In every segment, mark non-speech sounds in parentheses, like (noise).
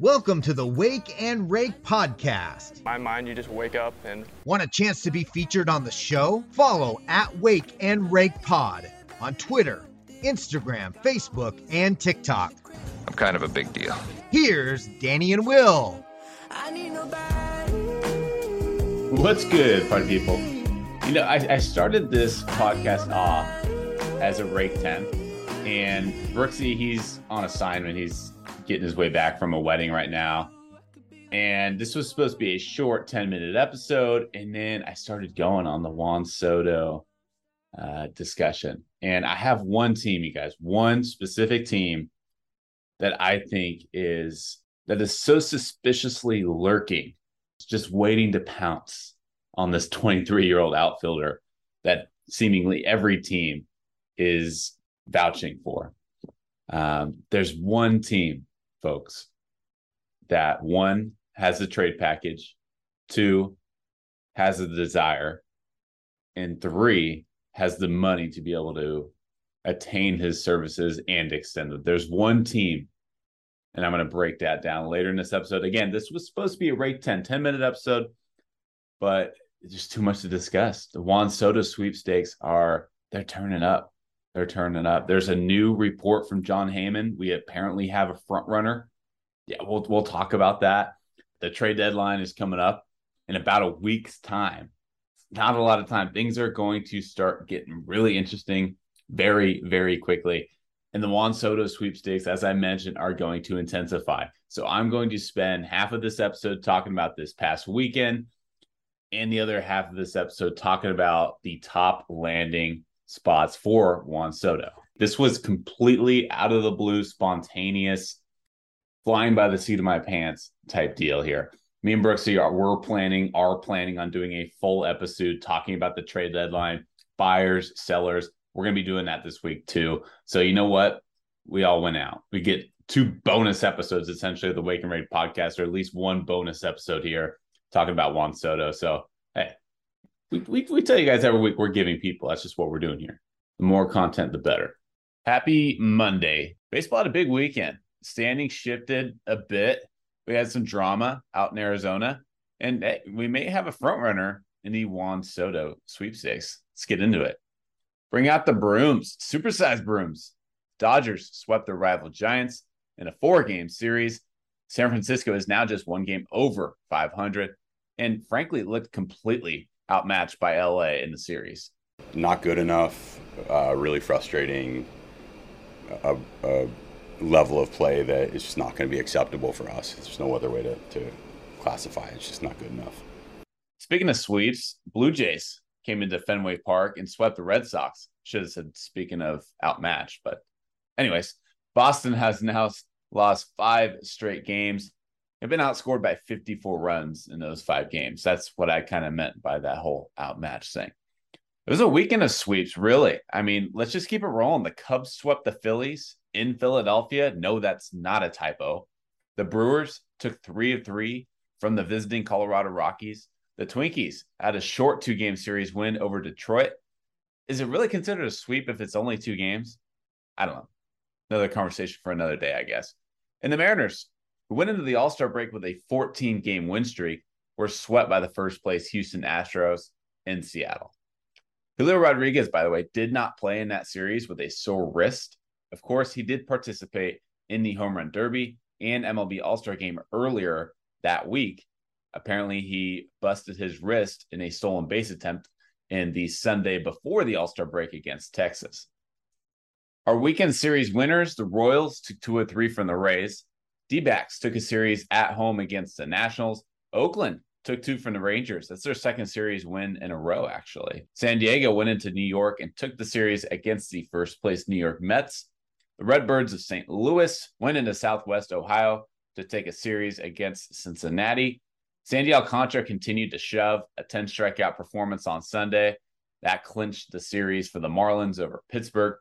Welcome to the Wake and Rake podcast. my mind, you just wake up and Want a chance to be featured on the show? Follow at Wake and Rake Pod on Twitter, Instagram, Facebook, and TikTok. I'm kind of a big deal. Here's Danny and Will. What's good, party people? You know, I, I started this podcast off as a rake 10, and Brooksy, he's on assignment. He's getting his way back from a wedding right now. And this was supposed to be a short 10 minute episode. And then I started going on the Juan Soto uh, discussion. And I have one team, you guys, one specific team that I think is that is so suspiciously lurking, just waiting to pounce on this 23 year old outfielder that seemingly every team is vouching for. Um, there's one team, folks, that one has a trade package, two has a desire, and three has the money to be able to attain his services and extend them. There's one team, and I'm going to break that down later in this episode. Again, this was supposed to be a rate 10, 10 minute episode, but just too much to discuss. The Juan Soto sweepstakes are they're turning up. They're turning up. There's a new report from Jon Heyman. We apparently have a front runner. Yeah, we'll we'll talk about that. The trade deadline is coming up in about a week's time. Not a lot of time. Things are going to start getting really interesting very, very quickly. And the Juan Soto sweepstakes, as I mentioned, are going to intensify. So I'm going to spend half of this episode talking about this past weekend and the other half of this episode talking about the top landing spots for Juan Soto. This was completely out of the blue, spontaneous, flying by the seat of my pants type deal here. Me and Brooksy are we're planning are planning on doing a full episode talking about the trade deadline, buyers, sellers. We're gonna be doing that this week too. So you know what? We all went out. We get two bonus episodes essentially of the Wake and Rake podcast, or at least one bonus episode here talking about Juan Soto. So we, we, we tell you guys every week we're giving people. That's just what we're doing here. The more content, the better. Happy Monday. Baseball had a big weekend. Standing shifted a bit. We had some drama out in Arizona, and we may have a front runner in the Juan Soto sweepstakes. Let's get into it. Bring out the brooms, supersized brooms. Dodgers swept their rival Giants in a four game series. San Francisco is now just one game over 500 and frankly looked completely outmatched by LA in the series. not good enough, uh, really frustrating, a, a level of play that is just not going to be acceptable for us. There's no other way to, to classify it. It's just not good enough. Speaking of sweeps, Blue Jays came into Fenway Park and swept the Red Sox. Should have said speaking of outmatched, but anyways, Boston has now lost five straight games. They've been outscored by 54 runs in those five games. That's what I kind of meant by that whole outmatch thing. It was a weekend of sweeps, really. I mean, let's just keep it rolling. The Cubs swept the Phillies in Philadelphia. No, that's not a typo. The Brewers took three of three from the visiting Colorado Rockies. The Twinkies had a short two game series win over Detroit. Is it really considered a sweep if it's only two games? I don't know. Another conversation for another day, I guess. And the Mariners, who went into the All Star break with a 14 game win streak, were swept by the first place Houston Astros in Seattle. Julio Rodriguez, by the way, did not play in that series with a sore wrist. Of course, he did participate in the home run derby and MLB All Star game earlier that week. Apparently, he busted his wrist in a stolen base attempt in the Sunday before the All Star break against Texas. Our weekend series winners, the Royals took two or three from the Rays. D backs took a series at home against the Nationals. Oakland took two from the Rangers. That's their second series win in a row, actually. San Diego went into New York and took the series against the first place New York Mets. The Redbirds of St. Louis went into Southwest Ohio to take a series against Cincinnati. Sandy Alcantara continued to shove a 10 strikeout performance on Sunday. That clinched the series for the Marlins over Pittsburgh.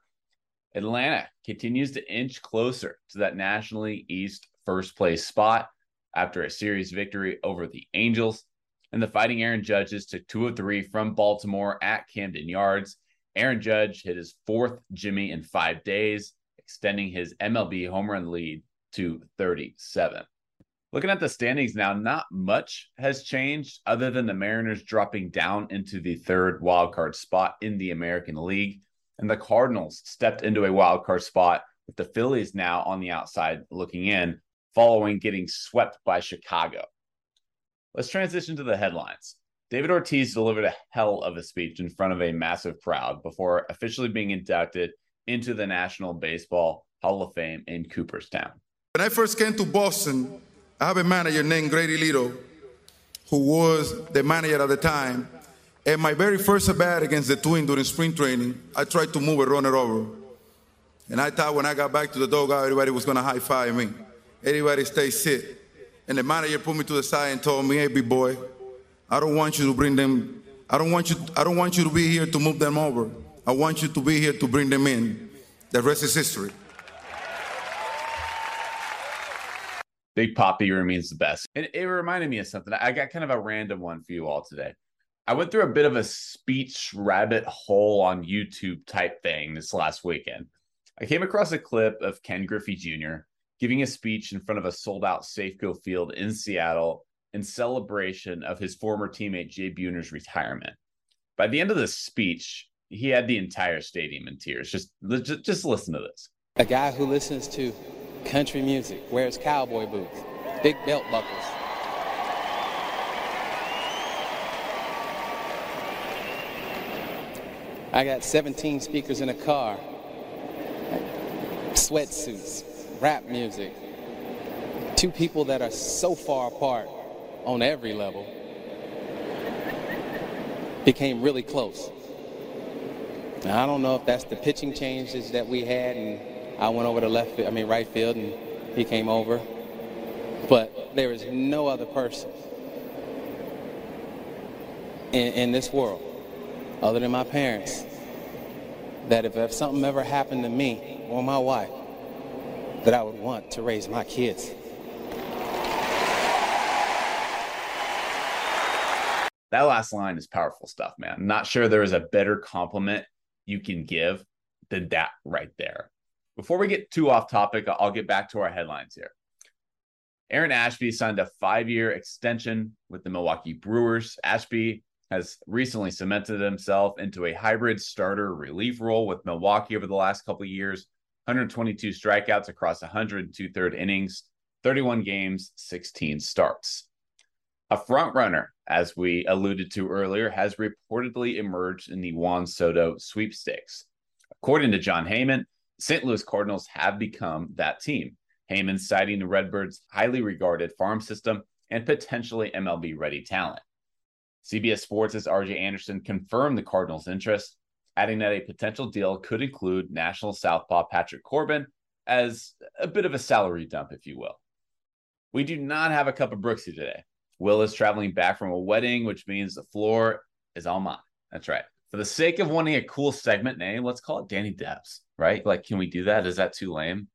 Atlanta continues to inch closer to that Nationally East first place spot after a series victory over the Angels. And the Fighting Aaron Judges took two of three from Baltimore at Camden Yards. Aaron Judge hit his fourth Jimmy in five days, extending his MLB home run lead to 37. Looking at the standings now, not much has changed other than the Mariners dropping down into the third wildcard spot in the American League. And the Cardinals stepped into a wildcard spot with the Phillies now on the outside looking in, following getting swept by Chicago. Let's transition to the headlines. David Ortiz delivered a hell of a speech in front of a massive crowd before officially being inducted into the National Baseball Hall of Fame in Cooperstown. When I first came to Boston, I have a manager named Grady Little, who was the manager at the time. And my very first at bat against the Twins during spring training, I tried to move a runner over. And I thought when I got back to the dugout, everybody was going to high five me. Everybody stay sit. And the manager put me to the side and told me, "Hey, big boy, I don't want you to bring them. I don't want you. I don't want you to be here to move them over. I want you to be here to bring them in. The rest is history." Big Poppy remains the best. And it reminded me of something. I got kind of a random one for you all today. I went through a bit of a speech rabbit hole on YouTube type thing this last weekend. I came across a clip of Ken Griffey Jr. giving a speech in front of a sold out Safeco Field in Seattle in celebration of his former teammate Jay Buhner's retirement. By the end of the speech, he had the entire stadium in tears. Just, just, just listen to this. A guy who listens to country music, wears cowboy boots, big belt buckles. I got 17 speakers in a car, sweatsuits, rap music, two people that are so far apart on every level became really close. Now, I don't know if that's the pitching changes that we had and I went over to left, I mean right field, and he came over. But there is no other person in, in this world, other than my parents, that if, if something ever happened to me or my wife, that I would want to raise my kids. That last line is powerful stuff, man. I'm not sure there is a better compliment you can give than that right there. Before we get too off topic, I'll get back to our headlines here. Aaron Ashby signed a five year extension with the Milwaukee Brewers. Ashby has recently cemented himself into a hybrid starter relief role with Milwaukee over the last couple of years 122 strikeouts across 102 third innings, 31 games, 16 starts. A front runner, as we alluded to earlier, has reportedly emerged in the Juan Soto sweepstakes. According to Jon Heyman, St. Louis Cardinals have become that team. Heyman citing the Redbirds' highly regarded farm system and potentially MLB ready talent. CBS Sports' RJ Anderson confirmed the Cardinals' interest, adding that a potential deal could include national southpaw Patrick Corbin as a bit of a salary dump, if you will. We do not have a cup of Brooksy today. Will is traveling back from a wedding, which means the floor is all mine. That's right. For the sake of wanting a cool segment name, let's call it Danny Debs, right? Like, can we do that? Is that too lame?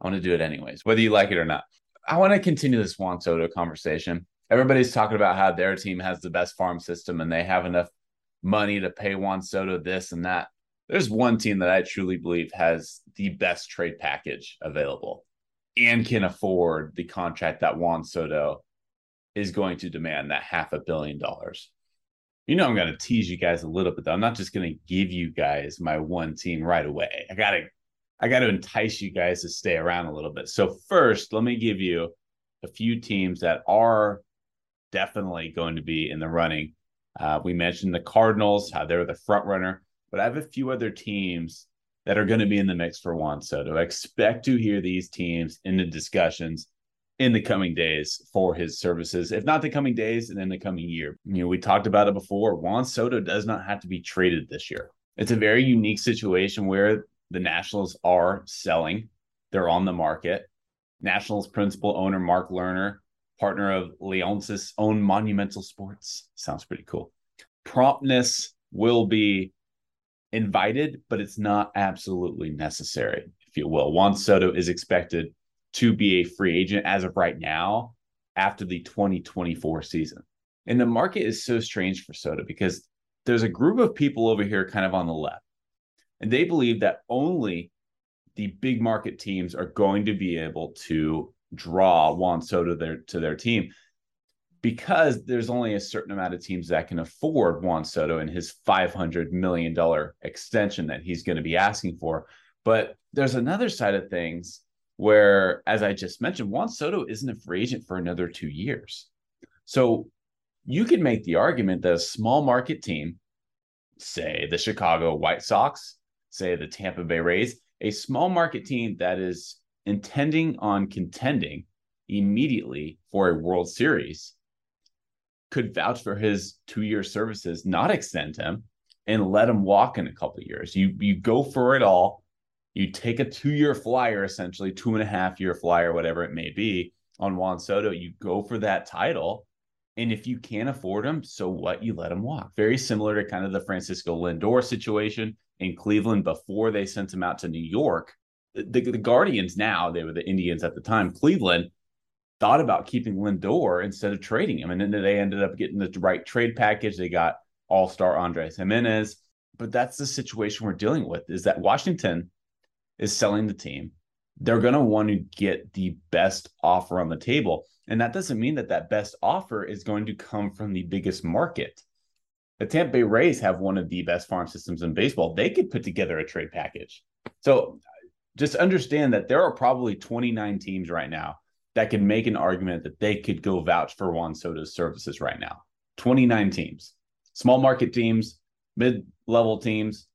I want to do it anyways, whether you like it or not. I want to continue this Juan Soto conversation. Everybody's talking about how their team has the best farm system and they have enough money to pay Juan Soto this and that. There's one team that I truly believe has the best trade package available and can afford the contract that Juan Soto is going to demand that half a billion dollars you know I'm going to tease you guys a little bit though. I'm not just going to give you guys my one team right away. I got to I got to entice you guys to stay around a little bit. So first, let me give you a few teams that are definitely going to be in the running. Uh, we mentioned the Cardinals, how they're the front runner, but I have a few other teams that are going to be in the mix for Juan Soto. I expect to hear these teams in the discussions in the coming days for his services, if not the coming days and in the coming year. You know, we talked about it before. Juan Soto does not have to be traded this year. It's a very unique situation where the Nationals are selling, they're on the market. Nationals principal owner Mark Lerner, partner of Leonsis own Monumental Sports. Sounds pretty cool. Promptness will be invited, but it's not absolutely necessary, if you will. Juan Soto is expected to be a free agent as of right now after the 2024 season. And the market is so strange for Soto because there's a group of people over here kind of on the left, and they believe that only the big market teams are going to be able to draw Juan Soto their, to their team because there's only a certain amount of teams that can afford Juan Soto and his $500 million extension that he's going to be asking for. But there's another side of things where, as I just mentioned, Juan Soto isn't a free agent for another two years. So you can make the argument that a small market team, say the Chicago White Sox, say the Tampa Bay Rays, a small market team that is intending on contending immediately for a World Series could vouch for his two year services, not extend him, and let him walk in a couple years. You you go for it all. You take a two year flyer, essentially two and a half year flyer, whatever it may be, on Juan Soto. You go for that title. And if you can't afford him, so what? You let him walk. Very similar to kind of the Francisco Lindor situation in Cleveland before they sent him out to New York. The, the Guardians now, they were the Indians at the time. Cleveland thought about keeping Lindor instead of trading him. And then they ended up getting the right trade package. They got all star Andres Gimenez. But that's the situation we're dealing with is that Washington is selling the team. They're going to want to get the best offer on the table. And that doesn't mean that that best offer is going to come from the biggest market. The Tampa Bay Rays have one of the best farm systems in baseball. They could put together a trade package. So just understand that there are probably 29 teams right now that could make an argument that they could go vouch for Juan Soto's services right now. 29 teams, small market teams, mid level teams,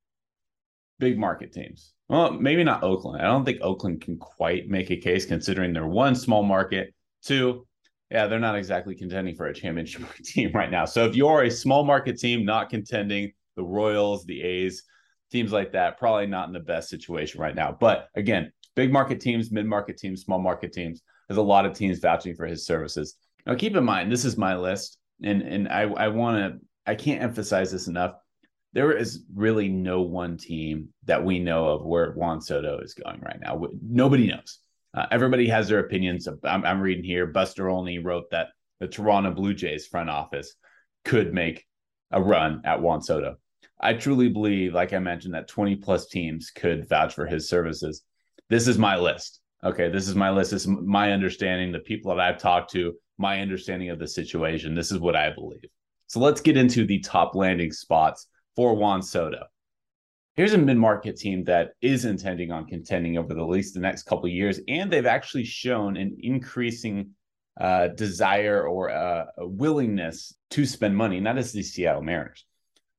big market teams. Well, maybe not Oakland. I don't think Oakland can quite make a case considering they're one small market, two, yeah, they're not exactly contending for a championship (laughs) team right now. So if you're a small market team not contending, the Royals, the A's, teams like that, probably not in the best situation right now. But again, big market teams, mid market teams, small market teams, there's a lot of teams vouching for his services. Now, keep in mind, this is my list, and and I I want to I can't emphasize this enough. There is really no one team that we know of where Juan Soto is going right now. Nobody knows. Uh, everybody has their opinions. I'm, I'm reading here. Buster Olney wrote that the Toronto Blue Jays front office could make a run at Juan Soto. I truly believe, like I mentioned, that 20 plus teams could vouch for his services. This is my list okay, this is my list. This is my understanding, the people that I've talked to, my understanding of the situation. This is what I believe. So let's get into the top landing spots for Juan Soto. Here's a mid-market team that is intending on contending over the least the next couple years, and they've actually shown an increasing uh, desire or uh, willingness to spend money. That is the Seattle Mariners.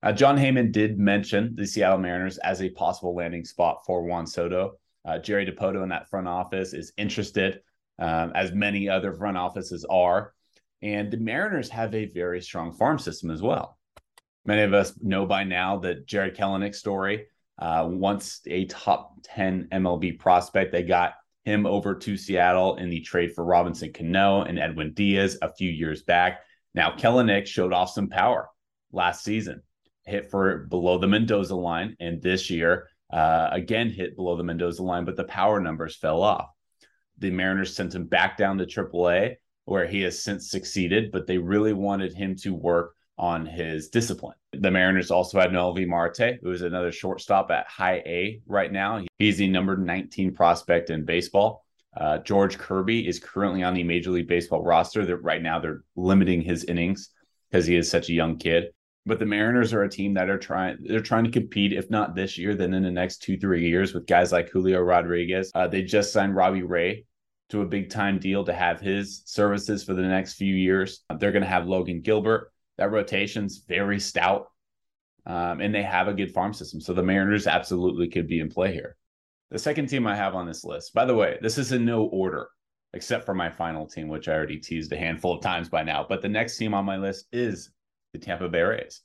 Uh, Jon Heyman did mention the Seattle Mariners as a possible landing spot for Juan Soto. Uh, Jerry Dipoto in that front office is interested, um, as many other front offices are. And the Mariners have a very strong farm system as well. Many of us know by now that Jarred Kelenic story. Uh, once a top 10 MLB prospect, they got him over to Seattle in the trade for Robinson Cano and Edwin Diaz a few years back. Now, Kelenic showed off some power last season, hit for below the Mendoza line, and this year uh, again hit below the Mendoza line, but the power numbers fell off. The Mariners sent him back down to AAA, where he has since succeeded, but they really wanted him to work on his discipline. The Mariners also had Noelvi Marte, who is another shortstop at high A right now. He's the number 19 prospect in baseball. Uh, George Kirby is currently on the Major League Baseball roster. That right now they're limiting his innings because he is such a young kid. But the Mariners are a team that are trying they're trying to compete, if not this year, then in the next two, three years with guys like Julio Rodriguez. Uh, they just signed Robbie Ray to a big time deal to have his services for the next few years. They're going to have Logan Gilbert. That rotation's very stout. Um, and they have a good farm system. So the Mariners absolutely could be in play here. The second team I have on this list, by the way, this is in no order except for my final team, which I already teased a handful of times by now. But the next team on my list is the Tampa Bay Rays.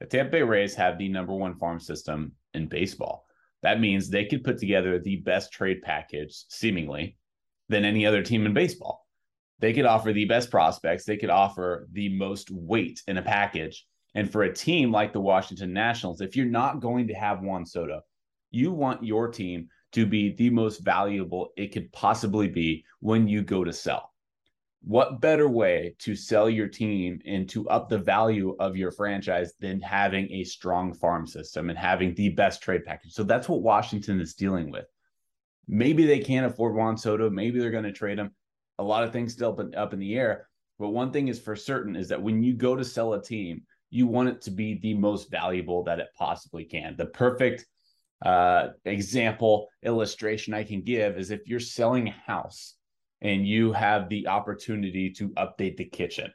The Tampa Bay Rays have the number one farm system in baseball. That means they could put together the best trade package, seemingly, than any other team in baseball. They could offer the best prospects, they could offer the most weight in a package. And for a team like the Washington Nationals, if you're not going to have Juan Soto, you want your team to be the most valuable it could possibly be when you go to sell what better way to sell your team and to up the value of your franchise than having a strong farm system and having the best trade package? So that's what Washington is dealing with. Maybe they can't afford Juan Soto. Maybe they're going to trade him. a lot of things still up in, the air. But one thing is for certain is that when you go to sell a team, you want it to be the most valuable that it possibly can. The perfect uh, example illustration I can give is if you're selling a house and you have the opportunity to update the kitchen.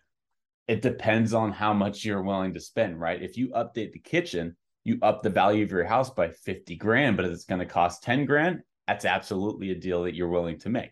It depends on how much you're willing to spend, right? If you update the kitchen, you up the value of your house by 50 grand, but if it's going to cost 10 grand, that's absolutely a deal that you're willing to make.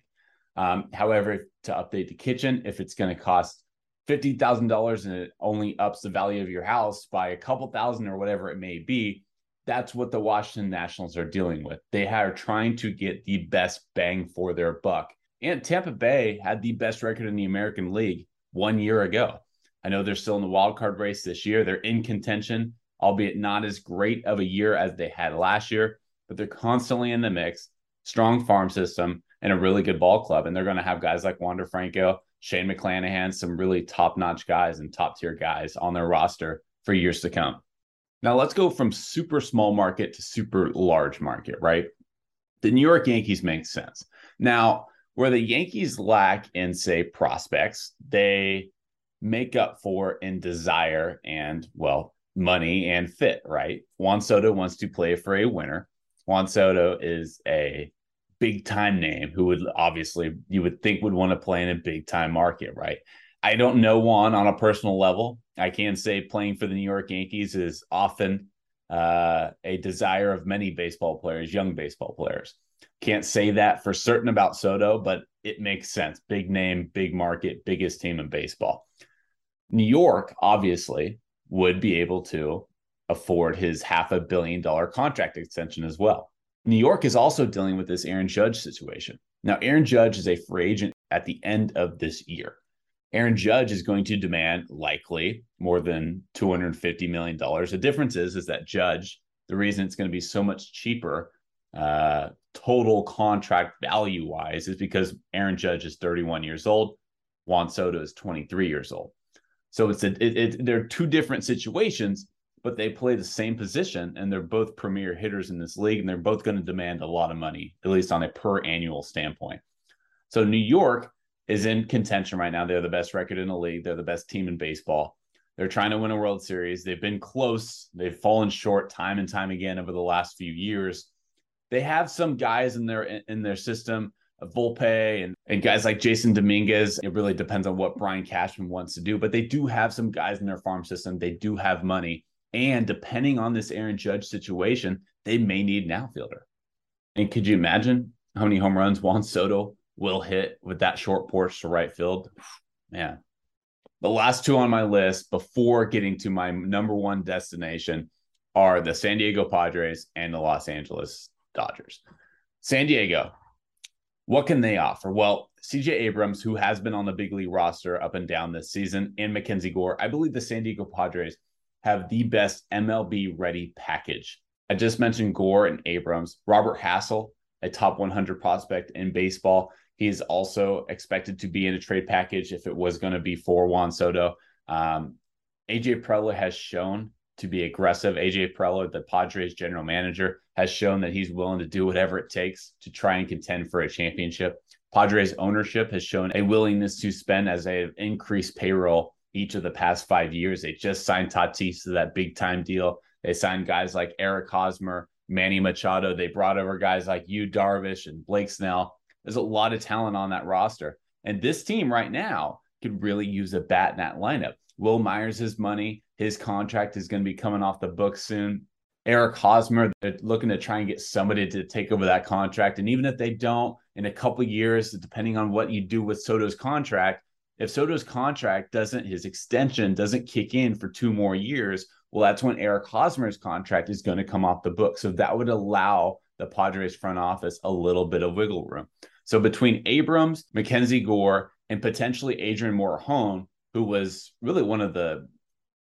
Um, however, to update the kitchen, if it's going to cost $50,000 and it only ups the value of your house by a couple thousand or whatever it may be, that's what the Washington Nationals are dealing with. They are trying to get the best bang for their buck. And Tampa Bay had the best record in the American League one year ago. I know they're still in the wild card race this year. They're in contention, albeit not as great of a year as they had last year, but they're constantly in the mix. Strong farm system and a really good ball club. And they're going to have guys like Wander Franco, Shane McClanahan, some really top notch guys and top tier guys on their roster for years to come. Now let's go from super small market to super large market, right? The New York Yankees make sense. Now, where the Yankees lack in, say, prospects, they make up for in desire and, well, money and fit, right? Juan Soto wants to play for a winner. Juan Soto is a big time name who would obviously you would think would want to play in a big time market, right? I don't know Juan on a personal level. I can say playing for the New York Yankees is often uh, a desire of many baseball players, young baseball players. Can't say that for certain about Soto, but it makes sense. Big name, big market, biggest team in baseball. New York, obviously, would be able to afford his half a billion dollar contract extension as well. New York is also dealing with this Aaron Judge situation. Now, Aaron Judge is a free agent at the end of this year. Aaron Judge is going to demand likely more than $250 million. The difference is, is that Judge, the reason it's going to be so much cheaper uh, total contract value wise is because Aaron Judge is 31 years old, Juan Soto is 23 years old. So it's a, it, it, they're two different situations, but they play the same position and they're both premier hitters in this league and they're both going to demand a lot of money, at least on a per annual standpoint. So New York is in contention right now. They're the best record in the league. They're the best team in baseball. They're trying to win a World Series. They've been close. They've fallen short time and time again over the last few years. They have some guys in their in their system, uh, Volpe and, and guys like Jasson Dominguez. It really depends on what Brian Cashman wants to do, but they do have some guys in their farm system. They do have money. And depending on this Aaron Judge situation, they may need an outfielder. And could you imagine how many home runs Juan Soto will hit with that short porch to right field. (sighs) Man, the last two on my list before getting to my number one destination are the San Diego Padres and the Los Angeles Dodgers. San Diego, what can they offer? Well, CJ Abrams, who has been on the big league roster up and down this season, and Mackenzie Gore, I believe the San Diego Padres have the best MLB ready package. I just mentioned Gore and Abrams. Robert Hassell, a top 100 prospect in baseball, He is also expected to be in a trade package if it was going to be for Juan Soto. Um, AJ Preller has shown to be aggressive. AJ Preller, the Padres general manager, has shown that he's willing to do whatever it takes to try and contend for a championship. Padres ownership has shown a willingness to spend as they have increased payroll each of the past five years. They just signed Tatis to that big time deal. They signed guys like Eric Hosmer, Manny Machado. They brought over guys like Yu, Darvish and Blake Snell. There's a lot of talent on that roster. And this team right now could really use a bat in that lineup. Wil Myers' money, his contract is going to be coming off the books soon. Eric Hosmer, they're looking to try and get somebody to take over that contract. And even if they don't, in a couple years, depending on what you do with Soto's contract, if Soto's contract doesn't, his extension doesn't kick in for two more years, well, that's when Eric Hosmer's contract is going to come off the book. So that would allow the Padres front office a little bit of wiggle room. So between Abrams, Mackenzie Gore, and potentially Adrian Morejon, who was really one of the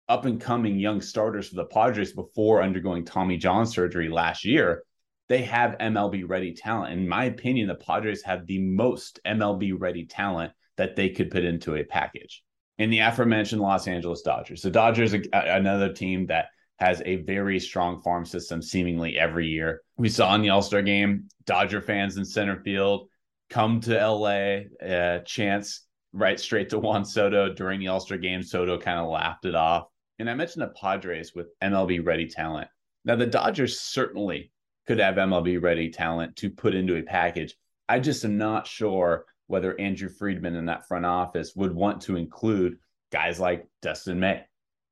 up and coming young starters for the Padres before undergoing Tommy John surgery last year, they have MLB ready talent. In my opinion, the Padres have the most MLB ready talent that they could put into a package. In the aforementioned Los Angeles Dodgers, the Dodgers are another team that has a very strong farm system seemingly every year. We saw in the All Star game, Dodger fans in center field come to LA. Uh, chance right straight to Juan Soto during the All Star game. Soto kind of laughed it off. And I mentioned the Padres with MLB ready talent. Now, the Dodgers certainly could have MLB ready talent to put into a package. I just am not sure whether Andrew Friedman in that front office would want to include guys like Dustin May,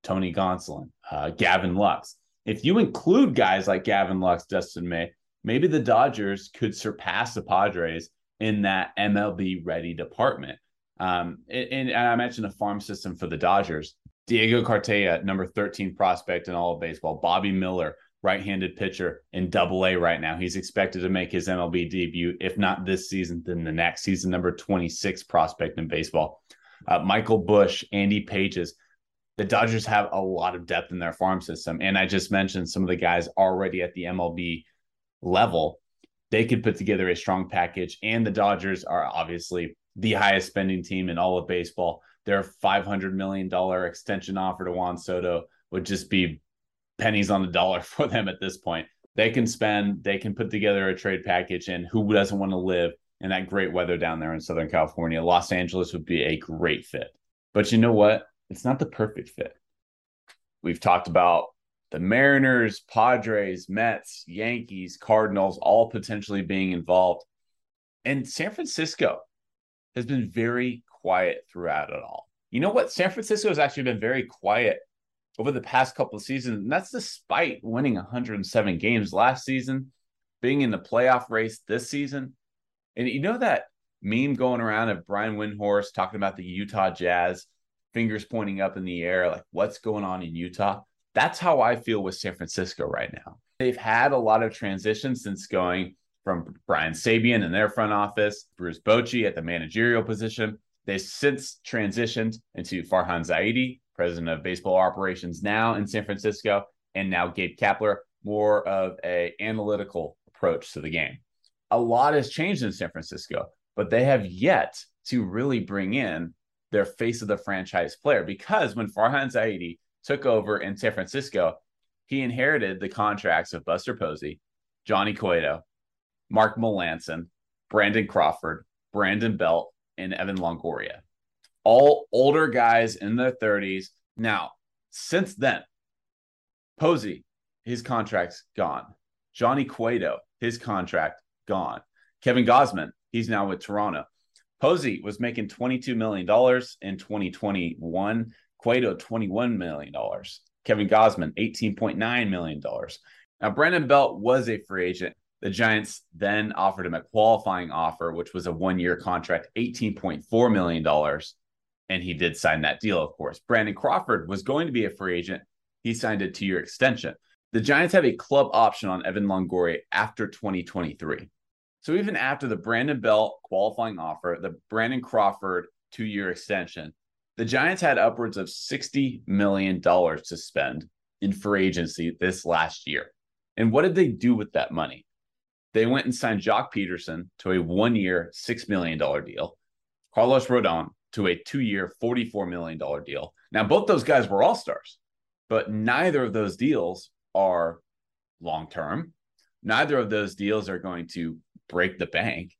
Tony Gonsolin, uh, Gavin Lux. If you include guys like Gavin Lux, Dustin May, maybe the Dodgers could surpass the Padres in that MLB ready department. Um, and, and I mentioned a farm system for the Dodgers. Diego Cartaya, number 13 prospect in all of baseball. Bobby Miller, right-handed pitcher in double A right now. He's expected to make his MLB debut, if not this season, then the next season, number 26 prospect in baseball. Uh, Michael Busch, Andy Pages. The Dodgers have a lot of depth in their farm system. And I just mentioned some of the guys already at the MLB level. They could put together a strong package. And the Dodgers are obviously the highest spending team in all of baseball. Their $500 million extension offer to Juan Soto would just be pennies on the dollar (laughs) for them at this point. They can spend, they can put together a trade package, and who doesn't want to live in that great weather down there in Southern California? Los Angeles would be a great fit. But you know what? It's not the perfect fit. We've talked about the Mariners, Padres, Mets, Yankees, Cardinals, all potentially being involved. And San Francisco has been very quiet throughout it all. You know what? San Francisco has actually been very quiet over the past couple of seasons, and that's despite winning 107 games last season, being in the playoff race this season. And you know that meme going around of Brian Windhorst talking about the Utah Jazz, fingers pointing up in the air, like what's going on in Utah? That's how I feel with San Francisco right now. They've had a lot of transition since going from Brian Sabean in their front office, Bruce Bochy at the managerial position. They've since transitioned into Farhan Zaidi, president of baseball operations now in San Francisco, and now Gabe Kapler, more of a analytical approach to the game. A lot has changed in San Francisco, but they have yet to really bring in their face of the franchise player because when Farhan Zaidi took over in San Francisco, he inherited the contracts of Buster Posey, Johnny Cueto, Mark Melancon, Brandon Crawford, Brandon Belt, and Evan Longoria. All older guys in their 30s. Now, since then, Posey, his contract's gone. Johnny Cueto, his contract gone. Kevin Gausman, he's now with Toronto. Posey was making $22 million in 2021, Cueto $21 million. Kevin Gausman $18.9 million. Now, Brandon Belt was a free agent the Giants then offered him a qualifying offer, which was a one year contract, $18.4 million. And he did sign that deal, of course. Brandon Crawford was going to be a free agent. He signed a two year extension. The Giants have a club option on Evan Longoria after 2023. So even after the Brandon Belt qualifying offer, the Brandon Crawford two year extension, the Giants had upwards of $60 million to spend in free agency this last year. And what did they do with that money? They went and signed Joc Pederson to a one year, $6 million deal, Carlos Rodon to a two year, $44 million deal. Now, both those guys were all stars, but neither of those deals are long term. Neither of those deals are going to break the bank.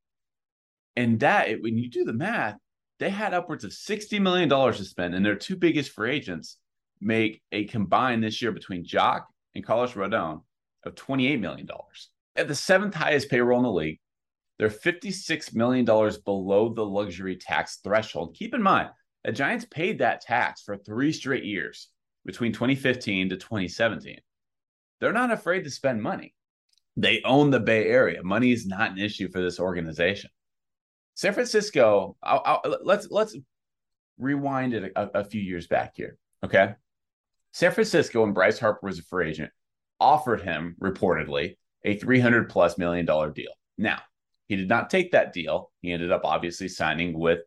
And that, when you do the math, they had upwards of $60 million to spend, and their two biggest free agents make a combined this year between Joc and Carlos Rodon of $28 million at the seventh highest payroll in the league. They're $56 million below the luxury tax threshold. Keep in mind, the Giants paid that tax for three straight years between 2015 to 2017. They're not afraid to spend money. They own the Bay Area. Money is not an issue for this organization. San Francisco, I'll, I'll, let's let's rewind it a, a few years back here. Okay. San Francisco, when Bryce Harper was a free agent, offered him reportedly a 300 plus million dollar deal. Now, he did not take that deal. He ended up obviously signing with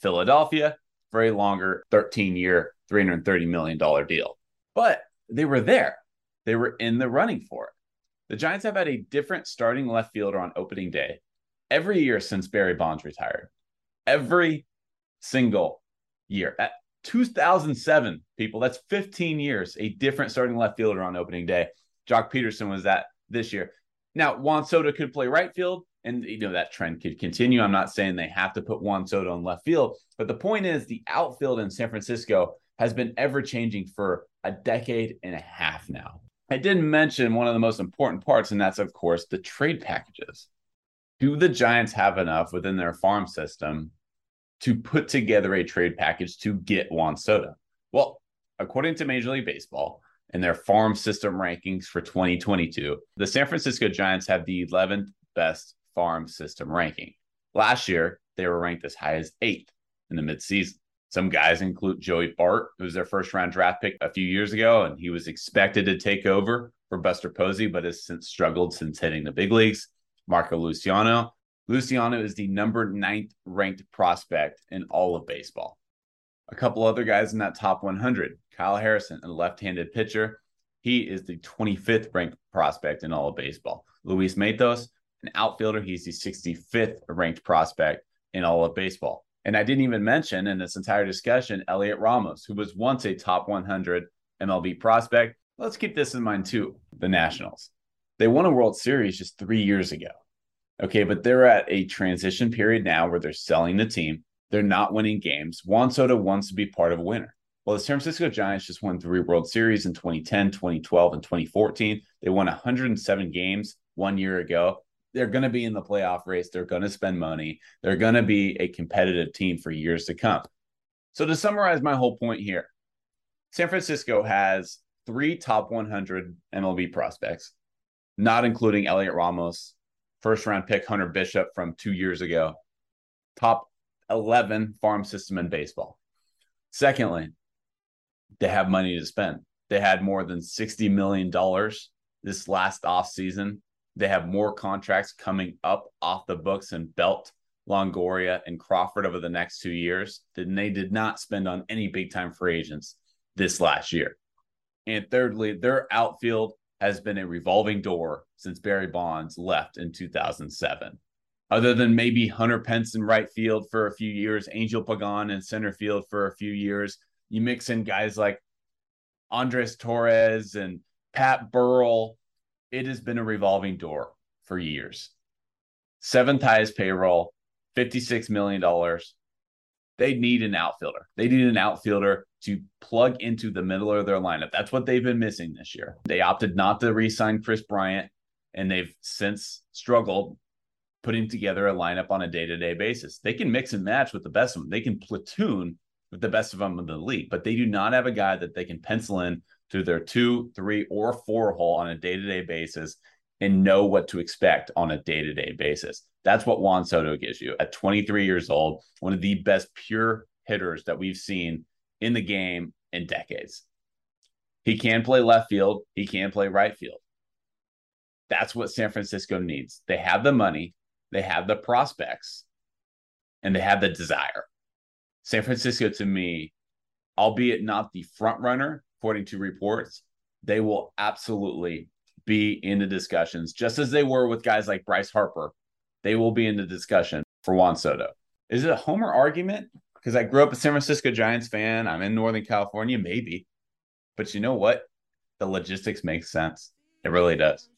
Philadelphia for a longer 13 year, $330 million deal. But they were there. They were in the running for it. The Giants have had a different starting left fielder on opening day every year since Barry Bonds retired. Every single year. At 2007, people, that's 15 years, a different starting left fielder on opening day. Joc Pederson was that this year. Now, Juan Soto could play right field. And you know that trend could continue. I'm not saying they have to put Juan Soto in left field, but the point is the outfield in San Francisco has been ever changing for a decade and a half now. I didn't mention one of the most important parts, and that's of course the trade packages. Do the Giants have enough within their farm system to put together a trade package to get Juan Soto? Well, according to Major League Baseball and their farm system rankings for 2022, the San Francisco Giants have the 11th best farm system ranking. Last year, they were ranked as high as eighth in the midseason. Some guys include Joey Bart, who was their first round draft pick a few years ago, and he was expected to take over for Buster Posey, but has since struggled since hitting the big leagues. Marco Luciano. Luciano is the number ninth ranked prospect in all of baseball. A couple other guys in that top 100. Kyle Harrison, a left handed pitcher. He is the 25th ranked prospect in all of baseball. Luis Matos, an outfielder. He's the 65th ranked prospect in all of baseball. And I didn't even mention in this entire discussion Heliot Ramos, who was once a top 100 MLB prospect. Let's keep this in mind too the Nationals. They won a World Series just three years ago. Okay, but they're at a transition period now where they're selling the team. They're not winning games. Juan Soto wants to be part of a winner. Well, the San Francisco Giants just won three World Series in 2010, 2012, and 2014. They won 107 games one year ago they're going to be in the playoff race. They're going to spend money. They're going to be a competitive team for years to come. So, to summarize my whole point here, San Francisco has three top 100 MLB prospects, not including Heliot Ramos, first round pick Hunter Bishop from two years ago, top 11 farm system in baseball. Secondly, they have money to spend. They had more than $60 million this last offseason they have more contracts coming up off the books and Belt, Longoria, and Crawford over the next two years than they did not spend on any big time free agents this last year. And thirdly, their outfield has been a revolving door since Barry Bonds left in 2007. Other than maybe Hunter Pence in right field for a few years, Angel Pagan in center field for a few years, you mix in guys like Andres Torres and Pat Burrell it has been a revolving door for years. Seventh highest payroll, $56 million. They need an outfielder. They need an outfielder to plug into the middle of their lineup. That's what they've been missing this year. They opted not to re sign Kris Bryant, and they've since struggled putting together a lineup on a day to day basis. They can mix and match with the best of them, they can platoon with the best of them in the league, but they do not have a guy that they can pencil in to their two, three, or four hole on a day to day basis and know what to expect on a day to day basis. That's what Juan Soto gives you at 23 years old, one of the best pure hitters that we've seen in the game in decades. He can play left field, he can play right field. That's what San Francisco needs. They have the money, they have the prospects, and they have the desire. San Francisco, to me, albeit not the front runner, according to reports, they will absolutely be in the discussions, just as they were with guys like Bryce Harper. They will be in the discussion for Juan Soto. Is it a homer argument? Because I grew up a San Francisco Giants fan. I'm in Northern California, maybe. But you know what? The logistics make sense. It really does.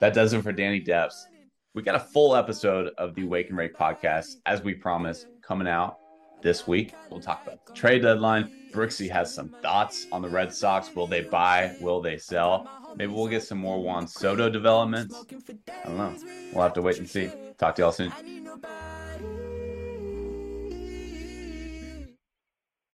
That does it for Danny Depps. We got a full episode of the Wake and Rake podcast, as we promised, coming out this week. We'll talk about the trade deadline. Brooksy has some thoughts on the Red Sox. Will they buy? Will they sell? Maybe we'll get some more Juan Soto developments. I don't know. We'll have to wait and see. Talk to y'all soon.